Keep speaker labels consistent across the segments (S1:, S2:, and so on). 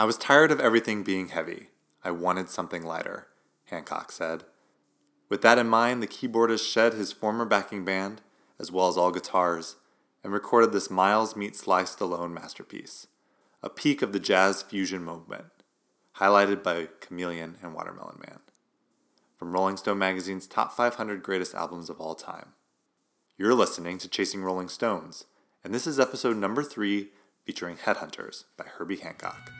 S1: I was tired of everything being heavy. I wanted something lighter, Hancock said. With that in mind, the keyboardist shed his former backing band, as well as all guitars, and recorded this Miles meets Sly Stone masterpiece, a peak of the jazz fusion movement, highlighted by Chameleon and Watermelon Man. From Rolling Stone magazine's top 500 greatest albums of all time. You're listening to Chasing Rolling Stones, and this is episode number three featuring Headhunters by Herbie Hancock.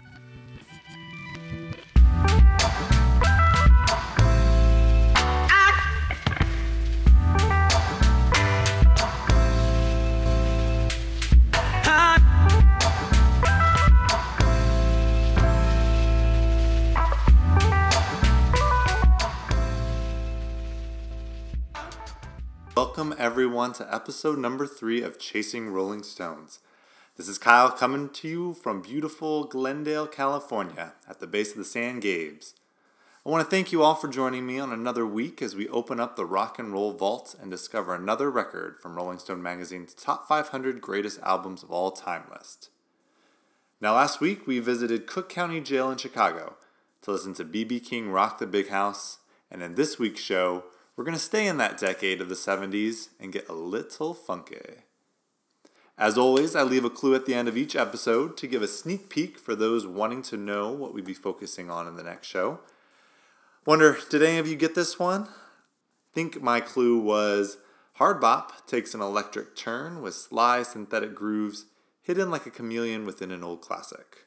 S1: Everyone, to episode number three of Chasing Rolling Stones. This is Kyle coming to you from beautiful Glendale, California, at the base of the San Gabes. I want to thank you all for joining me on another week as we open up the rock and roll vault and discover another record from Rolling Stone Magazine's Top 500 Greatest Albums of All Time list. Now, last week we visited Cook County Jail in Chicago to listen to B.B. King rock the big house, and in this week's show, we're going to stay in that decade of the 70s and get a little funky. As always, I leave a clue at the end of each episode to give a sneak peek for those wanting to know what we'd be focusing on in the next show. Wonder, did any of you get this one? think my clue was Hard Bop takes an electric turn with sly synthetic grooves hidden like a chameleon within an old classic.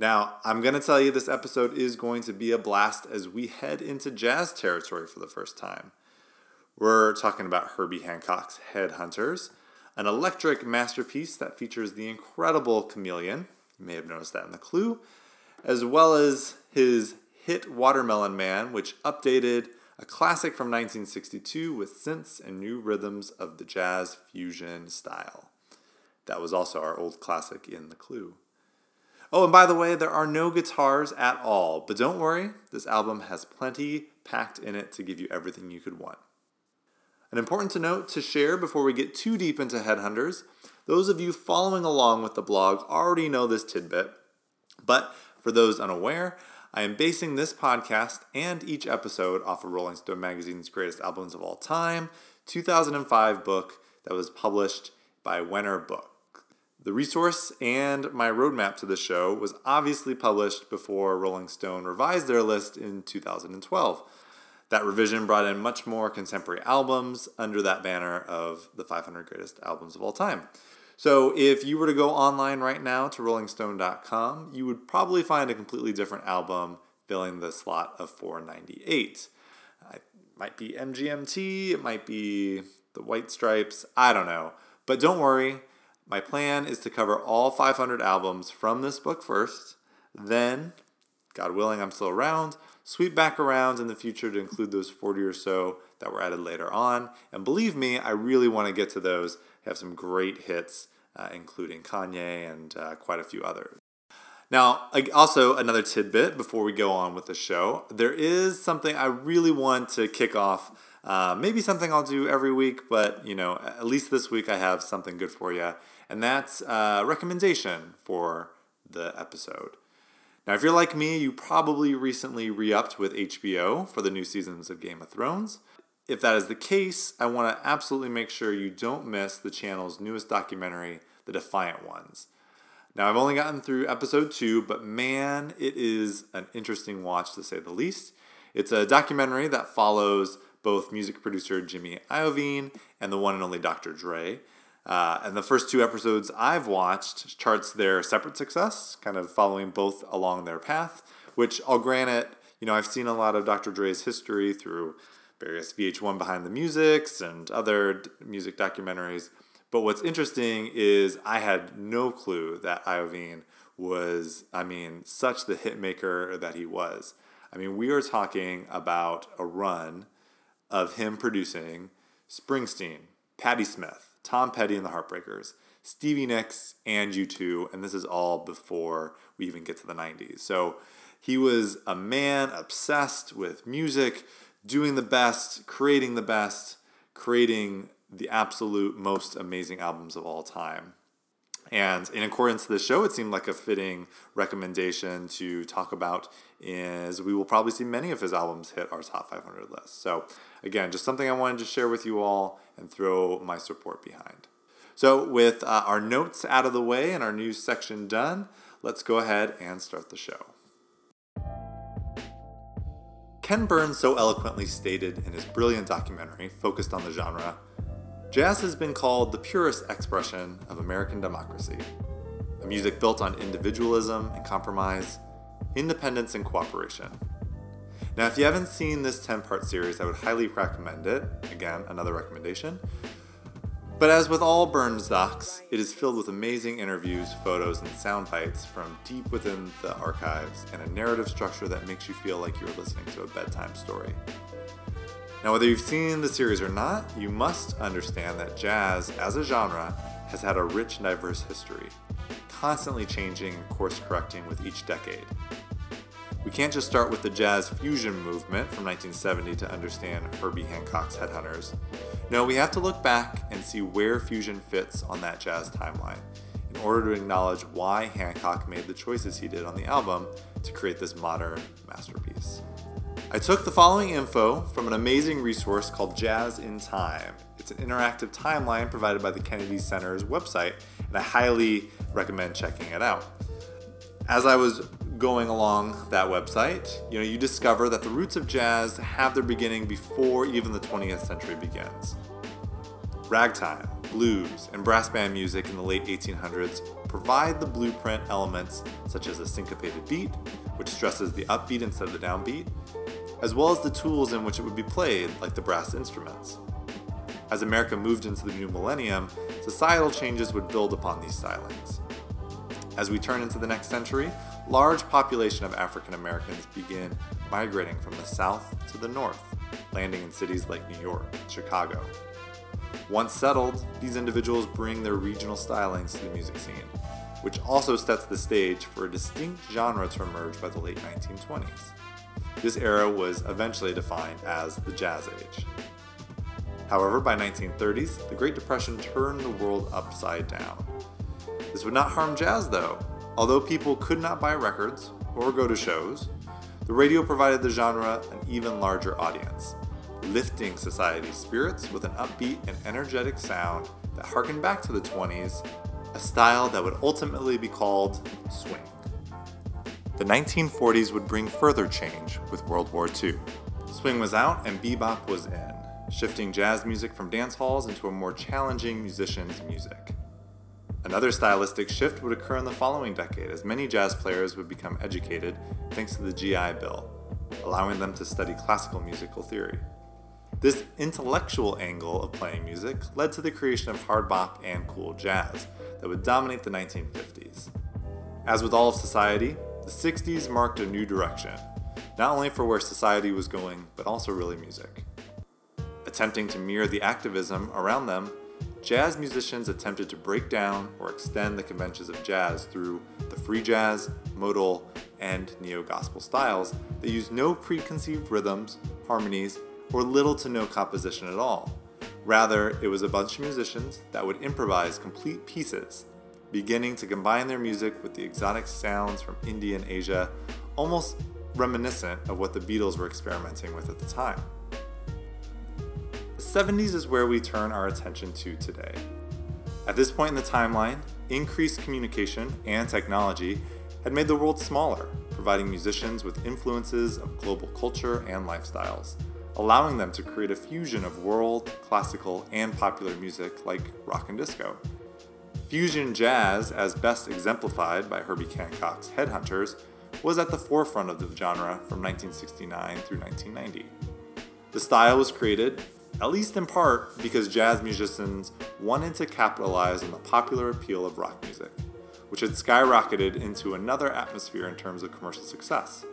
S1: Now, I'm going to tell you this episode is going to be a blast as we head into jazz territory for the first time. We're talking about Herbie Hancock's Headhunters, an electric masterpiece that features the incredible Chameleon. You may have noticed that in the clue, as well as his hit Watermelon Man, which updated a classic from 1962 with synths and new rhythms of the jazz fusion style. That was also our old classic in the clue. Oh, and by the way, there are no guitars at all, but don't worry, this album has plenty packed in it to give you everything you could want. An important to note to share before we get too deep into Headhunters those of you following along with the blog already know this tidbit, but for those unaware, I am basing this podcast and each episode off of Rolling Stone Magazine's Greatest Albums of All Time 2005 book that was published by Wenner Book. The resource and my roadmap to the show was obviously published before Rolling Stone revised their list in 2012. That revision brought in much more contemporary albums under that banner of the 500 greatest albums of all time. So if you were to go online right now to rollingstone.com, you would probably find a completely different album filling the slot of 498. It might be MGMT, it might be the White Stripes, I don't know. But don't worry, my plan is to cover all 500 albums from this book first, then, God willing, I'm still around, sweep back around in the future to include those 40 or so that were added later on. And believe me, I really want to get to those. I have some great hits, uh, including Kanye and uh, quite a few others. Now, also another tidbit before we go on with the show, there is something I really want to kick off. Uh, maybe something I'll do every week, but you know, at least this week I have something good for you and that's a recommendation for the episode. Now, if you're like me, you probably recently re upped with HBO for the new seasons of Game of Thrones. If that is the case, I want to absolutely make sure you don't miss the channel's newest documentary, The Defiant Ones. Now, I've only gotten through episode two, but man, it is an interesting watch to say the least. It's a documentary that follows both music producer Jimmy Iovine and the one and only Dr. Dre. Uh, and the first two episodes I've watched charts their separate success, kind of following both along their path, which I'll grant it, you know, I've seen a lot of Dr. Dre's history through various VH1 Behind the Musics and other music documentaries. But what's interesting is I had no clue that Iovine was, I mean, such the hit maker that he was. I mean, we are talking about a run of him producing Springsteen, Patti Smith, Tom Petty and the Heartbreakers, Stevie Nicks, and U2, and this is all before we even get to the 90s. So he was a man obsessed with music, doing the best, creating the best, creating the absolute most amazing albums of all time. And in accordance to the show, it seemed like a fitting recommendation to talk about as we will probably see many of his albums hit our top 500 list. So, again, just something I wanted to share with you all and throw my support behind. So, with uh, our notes out of the way and our news section done, let's go ahead and start the show. Ken Burns so eloquently stated in his brilliant documentary focused on the genre Jazz has been called the purest expression of American democracy, a music built on individualism and compromise, independence and cooperation. Now, if you haven't seen this 10 part series, I would highly recommend it. Again, another recommendation. But as with all Burns docs, it is filled with amazing interviews, photos, and sound bites from deep within the archives and a narrative structure that makes you feel like you're listening to a bedtime story. Now, whether you've seen the series or not, you must understand that jazz, as a genre, has had a rich and diverse history, constantly changing and course correcting with each decade. We can't just start with the jazz fusion movement from 1970 to understand Herbie Hancock's Headhunters. No, we have to look back and see where fusion fits on that jazz timeline in order to acknowledge why Hancock made the choices he did on the album to create this modern masterpiece. I took the following info from an amazing resource called Jazz in Time. It's an interactive timeline provided by the Kennedy Center's website, and I highly recommend checking it out. As I was going along that website, you know, you discover that the roots of jazz have their beginning before even the 20th century begins. Ragtime, blues, and brass band music in the late 1800s provide the blueprint elements such as a syncopated beat, which stresses the upbeat instead of the downbeat, as well as the tools in which it would be played, like the brass instruments. As America moved into the new millennium, societal changes would build upon these stylings. As we turn into the next century, large population of African Americans begin migrating from the south to the north, landing in cities like New York and Chicago. Once settled, these individuals bring their regional stylings to the music scene, which also sets the stage for a distinct genre to emerge by the late 1920s. This era was eventually defined as the Jazz Age. However, by 1930s, the Great Depression turned the world upside down. This would not harm jazz though, Although people could not buy records or go to shows, the radio provided the genre an even larger audience, lifting society's spirits with an upbeat and energetic sound that harkened back to the 20s, a style that would ultimately be called swing. The 1940s would bring further change with World War II. Swing was out and bebop was in, shifting jazz music from dance halls into a more challenging musician's music. Another stylistic shift would occur in the following decade as many jazz players would become educated thanks to the GI Bill, allowing them to study classical musical theory. This intellectual angle of playing music led to the creation of hard bop and cool jazz that would dominate the 1950s. As with all of society, the 60s marked a new direction, not only for where society was going, but also really music. Attempting to mirror the activism around them, jazz musicians attempted to break down or extend the conventions of jazz through the free jazz, modal, and neo gospel styles that use no preconceived rhythms, harmonies, or little to no composition at all. Rather, it was a bunch of musicians that would improvise complete pieces, beginning to combine their music with the exotic sounds from India and Asia, almost reminiscent of what the Beatles were experimenting with at the time. The 70s is where we turn our attention to today. At this point in the timeline, increased communication and technology had made the world smaller, providing musicians with influences of global culture and lifestyles, allowing them to create a fusion of world, classical, and popular music like rock and disco. Fusion jazz, as best exemplified by Herbie Hancock's Headhunters, was at the forefront of the genre from 1969 through 1990. The style was created at least in part because jazz musicians wanted to capitalize on the popular appeal of rock music, which had skyrocketed into another atmosphere in terms of commercial success.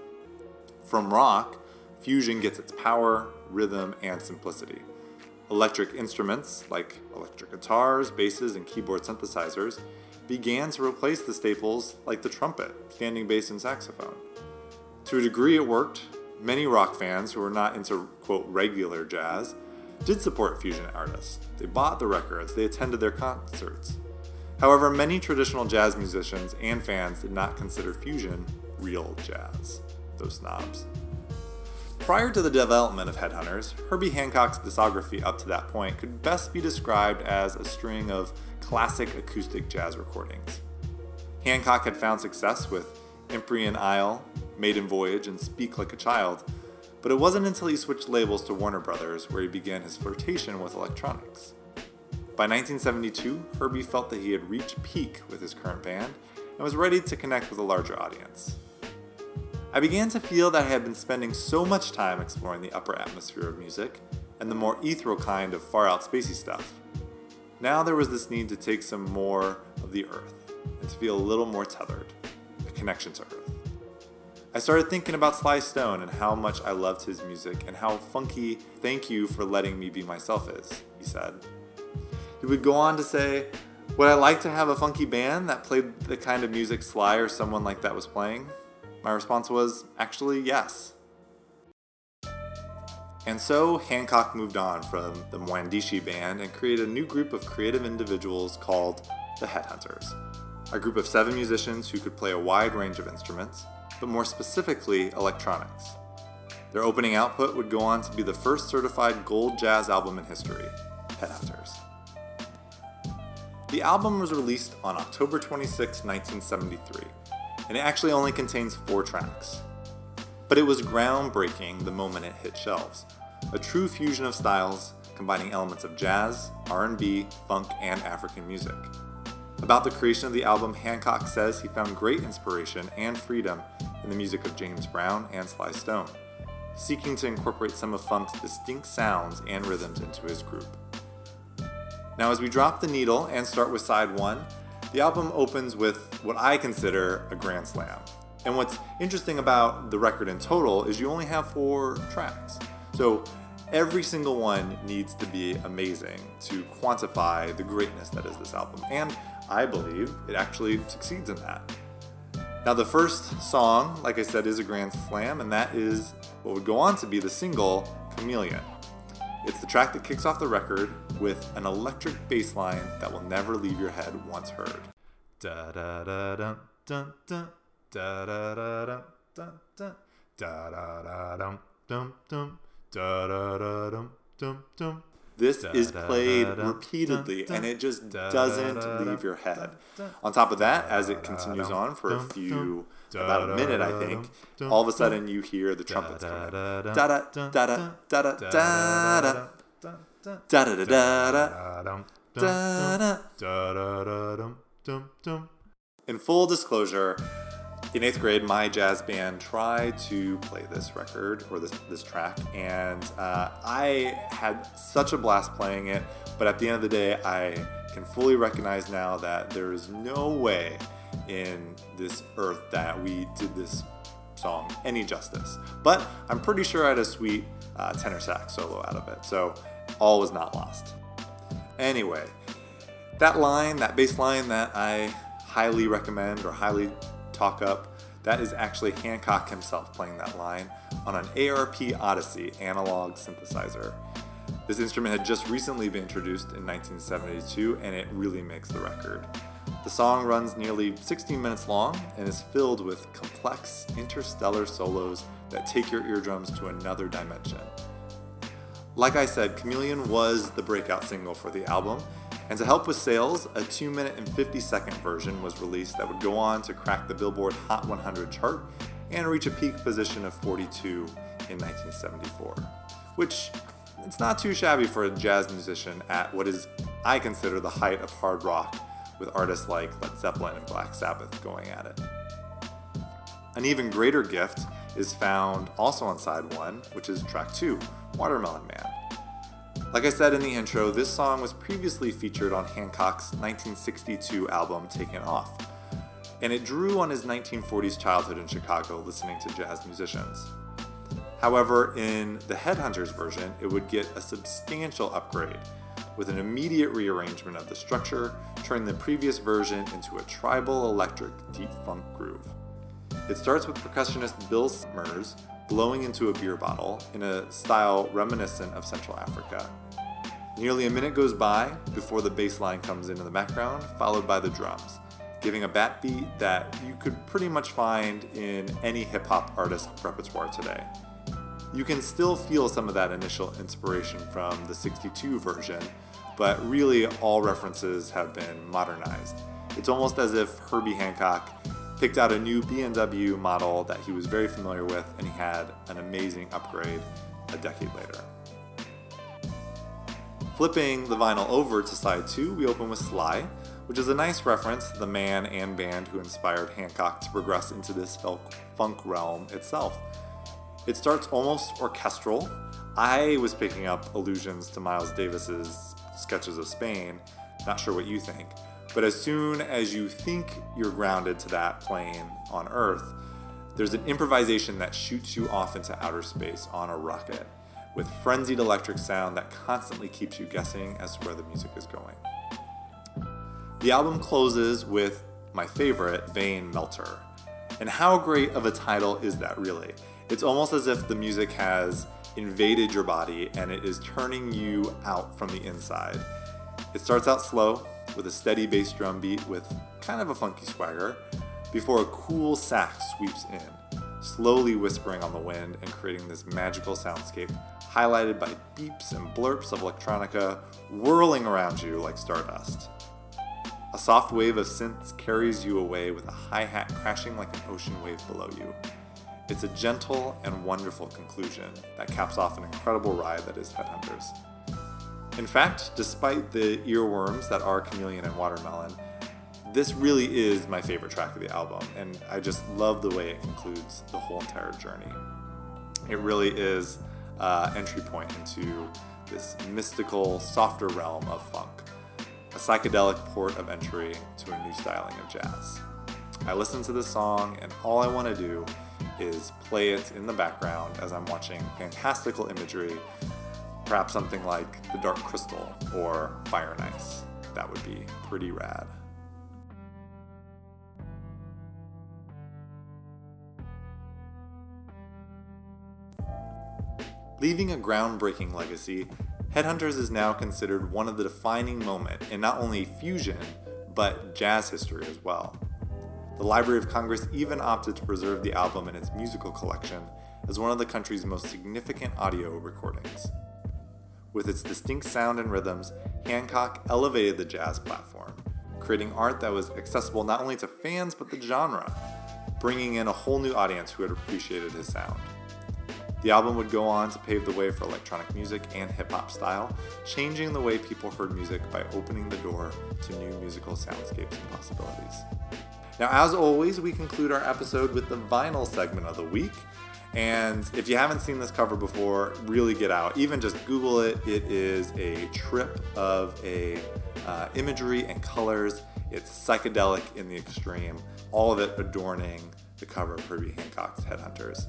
S1: From rock, fusion gets its power, rhythm, and simplicity. Electric instruments, like electric guitars, basses, and keyboard synthesizers, began to replace the staples like the trumpet, standing bass, and saxophone. To a degree, it worked. Many rock fans who were not into, quote, regular jazz did support fusion artists. They bought the records, they attended their concerts. However, many traditional jazz musicians and fans did not consider fusion real jazz. Those snobs. Prior to the development of Headhunters, Herbie Hancock's discography up to that point could best be described as a string of classic acoustic jazz recordings. Hancock had found success with Empyrean Isle, Maiden Voyage, and Speak Like a Child, but it wasn't until he switched labels to Warner Brothers where he began his flirtation with electronics. By 1972, Herbie felt that he had reached peak with his current band and was ready to connect with a larger audience. I began to feel that I had been spending so much time exploring the upper atmosphere of music and the more ethereal kind of far out spacey stuff. Now there was this need to take some more of the earth and to feel a little more tethered, a connection to earth. I started thinking about Sly Stone and how much I loved his music and how funky thank you for letting me be myself is, he said. He would go on to say, Would I like to have a funky band that played the kind of music Sly or someone like that was playing? My response was, actually, yes. And so Hancock moved on from the Mwandishi band and created a new group of creative individuals called the Headhunters, a group of seven musicians who could play a wide range of instruments, but more specifically, electronics. Their opening output would go on to be the first certified gold jazz album in history, Headhunters. The album was released on October 26, 1973 and it actually only contains four tracks. But it was groundbreaking the moment it hit shelves. A true fusion of styles, combining elements of jazz, R&B, funk, and African music. About the creation of the album, Hancock says he found great inspiration and freedom in the music of James Brown and Sly Stone, seeking to incorporate some of funk's distinct sounds and rhythms into his group. Now, as we drop the needle and start with side one, the album opens with what I consider a grand slam. And what's interesting about the record in total is you only have four tracks. So every single one needs to be amazing to quantify the greatness that is this album. And I believe it actually succeeds in that. Now, the first song, like I said, is a grand slam, and that is what would go on to be the single Chameleon. It's the track that kicks off the record with an electric bass line that will never leave your head once heard. Da da da dun dun dun da da da dun dun dun da da da dum dum dum da da da dum dum dum. This is played repeatedly and it just doesn't leave your head. On top of that, as it continues on for a few about a minute, I think, all of a sudden you hear the trumpets coming. Da da da da da da da da da da da da da In full disclosure, in eighth grade, my jazz band tried to play this record or this this track, and uh, I had such a blast playing it. But at the end of the day, I can fully recognize now that there is no way in this earth that we did this song any justice. But I'm pretty sure I had a sweet uh, tenor sax solo out of it, so all was not lost. Anyway, that line, that bass line that I highly recommend or highly talk up, that is actually Hancock himself playing that line on an ARP Odyssey analog synthesizer. This instrument had just recently been introduced in 1972 and it really makes the record. The song runs nearly 16 minutes long and is filled with complex interstellar solos that take your eardrums to another dimension. Like I said, Chameleon was the breakout single for the album, and to help with sales, a 2 minute and 50 second version was released that would go on to crack the Billboard Hot 100 chart and reach a peak position of 42 in 1974, which it's not too shabby for a jazz musician at what is I consider the height of hard rock with artists like Led Zeppelin and Black Sabbath going at it. An even greater gift is found also on side one, which is track two, Watermelon Man. Like I said in the intro, this song was previously featured on Hancock's 1962 album Takin' Off, and it drew on his 1940s childhood in Chicago listening to jazz musicians. However, in the Headhunters version, it would get a substantial upgrade with an immediate rearrangement of the structure, turning the previous version into a tribal electric deep funk groove. It starts with percussionist Bill Summers blowing into a beer bottle in a style reminiscent of Central Africa. Nearly a minute goes by before the bass line comes into the background, followed by the drums, giving a bat beat that you could pretty much find in any hip hop artist repertoire today. You can still feel some of that initial inspiration from the 62 version, but really all references have been modernized. It's almost as if Herbie Hancock picked out a new BMW model that he was very familiar with and he had an amazing upgrade a decade later. Flipping the vinyl over to side 2, we open with Sly, which is a nice reference to the man and band who inspired Hancock to progress into this funk realm itself. It starts almost orchestral. I was picking up allusions to Miles Davis's sketches of Spain, not sure what you think. But as soon as you think you're grounded to that plane on Earth, there's an improvisation that shoots you off into outer space on a rocket with frenzied electric sound that constantly keeps you guessing as to where the music is going. The album closes with my favorite, Vein Melter. And how great of a title is that, really? It's almost as if the music has invaded your body and it is turning you out from the inside. It starts out slow, with a steady bass drum beat with kind of a funky swagger, before a cool sax sweeps in, slowly whispering on the wind and creating this magical soundscape highlighted by beeps and blurps of electronica whirling around you like stardust. A soft wave of synths carries you away with a hi hat crashing like an ocean wave below you. It's a gentle and wonderful conclusion that caps off an incredible ride that is Headhunters. In fact, despite the earworms that are Chameleon and Watermelon, this really is my favorite track of the album, and I just love the way it concludes the whole entire journey. It really is uh, entry point into this mystical, softer realm of funk, a psychedelic port of entry to a new styling of jazz. I listen to this song, and all I want to do is play it in the background as I'm watching fantastical imagery Perhaps something like the Dark Crystal or Fire and Ice. That would be pretty rad. Leaving a groundbreaking legacy, Headhunters is now considered one of the defining moment in not only fusion, but jazz history as well. The Library of Congress even opted to preserve the album in its musical collection as one of the country's most significant audio recordings. With its distinct sound and rhythms, Hancock elevated the jazz platform, creating art that was accessible not only to fans but the genre, bringing in a whole new audience who had appreciated his sound. The album would go on to pave the way for electronic music and hip hop style, changing the way people heard music by opening the door to new musical soundscapes and possibilities. Now, as always, we conclude our episode with the vinyl segment of the week. And if you haven't seen this cover before, really get out. Even just Google it. It is a trip of a uh, imagery and colors. It's psychedelic in the extreme. All of it adorning the cover of Herbie Hancock's Headhunters.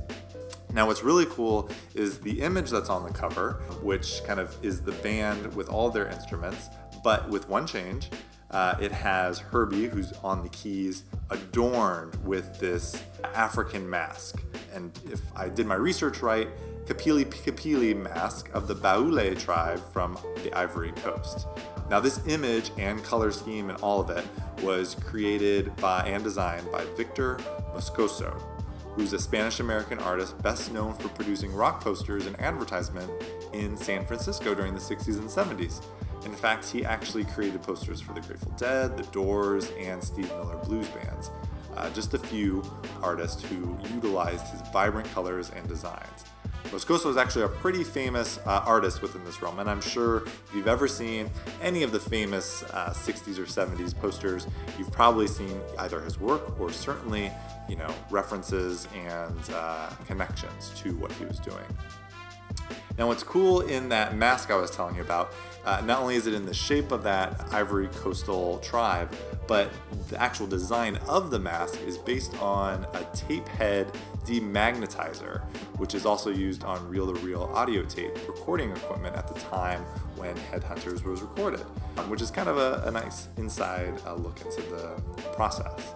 S1: Now, what's really cool is the image that's on the cover, which kind of is the band with all their instruments, but with one change. Uh, it has Herbie, who's on the keys, adorned with this African mask. And if I did my research right, Kapili Kapili mask of the Baule tribe from the Ivory Coast. Now, this image and color scheme and all of it was created by and designed by Victor Moscoso, who's a Spanish American artist best known for producing rock posters and advertisement in San Francisco during the 60s and 70s. In fact, he actually created posters for the Grateful Dead, the Doors, and Steve Miller Blues bands. Uh, just a few artists who utilized his vibrant colors and designs. Moscoso is actually a pretty famous uh, artist within this realm, and I'm sure if you've ever seen any of the famous uh, 60s or 70s posters, you've probably seen either his work or certainly, you know, references and uh, connections to what he was doing. Now, what's cool in that mask I was telling you about, uh, not only is it in the shape of that Ivory Coastal tribe, but the actual design of the mask is based on a tape head demagnetizer, which is also used on reel to reel audio tape recording equipment at the time when Headhunters was recorded, which is kind of a, a nice inside uh, look into the process.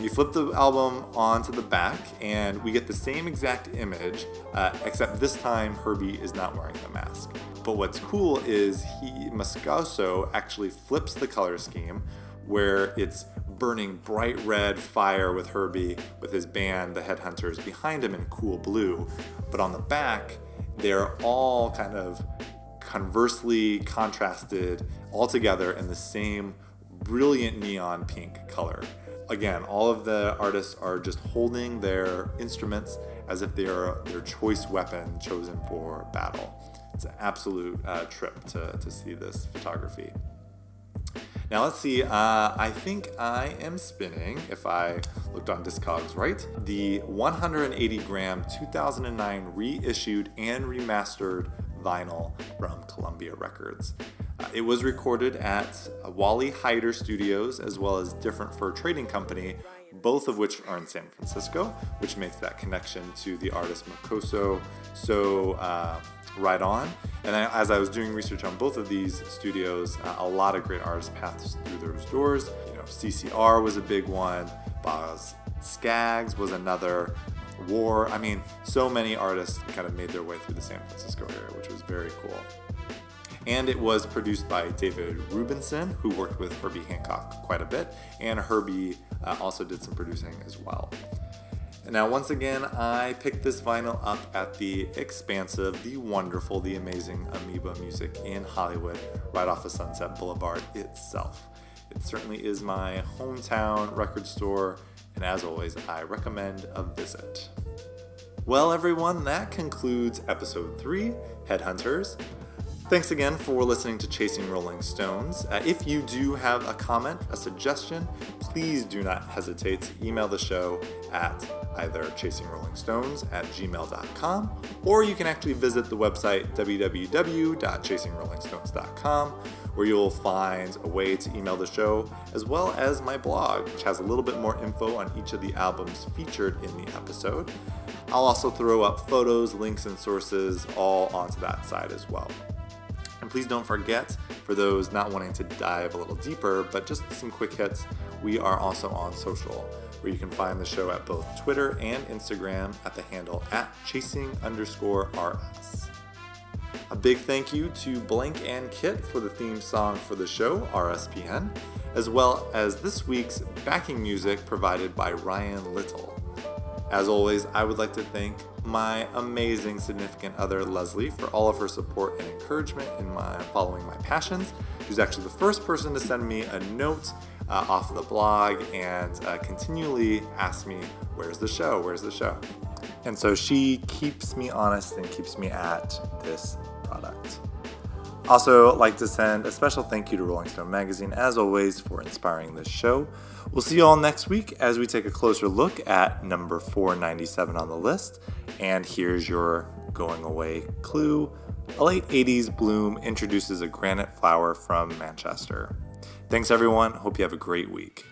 S1: You flip the album onto the back, and we get the same exact image, uh, except this time Herbie is not wearing the mask. But what's cool is he Moscoso actually flips the color scheme, where it's burning bright red fire with Herbie with his band, the Headhunters, behind him in cool blue. But on the back, they're all kind of conversely contrasted all together in the same brilliant neon pink color. Again, all of the artists are just holding their instruments as if they are their choice weapon chosen for battle. It's an absolute uh, trip to, to see this photography. Now let's see, uh, I think I am spinning, if I looked on Discogs right, the 180 gram 2009 reissued and remastered vinyl from Columbia Records. Uh, it was recorded at Wally Heider Studios as well as Different Fur Trading Company, both of which are in San Francisco, which makes that connection to the artist Moscoso so uh, right on. And I, as I was doing research on both of these studios, uh, a lot of great artists passed through those doors. You know, CCR was a big one, Boz Scaggs was another, War. I mean, so many artists kind of made their way through the San Francisco area, which was very cool. And it was produced by David Rubinson, who worked with Herbie Hancock quite a bit, and Herbie uh, also did some producing as well. Now, once again, I picked this vinyl up at the expansive, the wonderful, the amazing Amoeba Music in Hollywood, right off of Sunset Boulevard itself. It certainly is my hometown record store, and as always, I recommend a visit. Well, everyone, that concludes episode 3 Headhunters. Thanks again for listening to Chasing Rolling Stones. Uh, if you do have a comment, a suggestion, please do not hesitate to email the show at either chasingrollingstones at gmail.com or you can actually visit the website www.chasingrollingstones.com where you'll find a way to email the show as well as my blog, which has a little bit more info on each of the albums featured in the episode. I'll also throw up photos, links, and sources all onto that side as well. And please don't forget, for those not wanting to dive a little deeper, but just some quick hits, we are also on social, where you can find the show at both Twitter and Instagram at the handle at chasing underscore rs. A big thank you to Blank and Kytt for the theme song for the show, RSPN, as well as this week's backing music provided by Ryan Little. As always, I would like to thank my amazing significant other, Leslie, for all of her support and encouragement in my following my passions. She's actually the first person to send me a note uh, off of the blog and uh, continually ask me, Where's the show? Where's the show? And so she keeps me honest and keeps me at this product. Also, like to send a special thank you to Rolling Stone Magazine, as always, for inspiring this show. We'll see you all next week as we take a closer look at number 497 on the list. And here's your going away clue. A late 80s bloom introduces a granite flower from Manchester. Thanks, everyone. Hope you have a great week.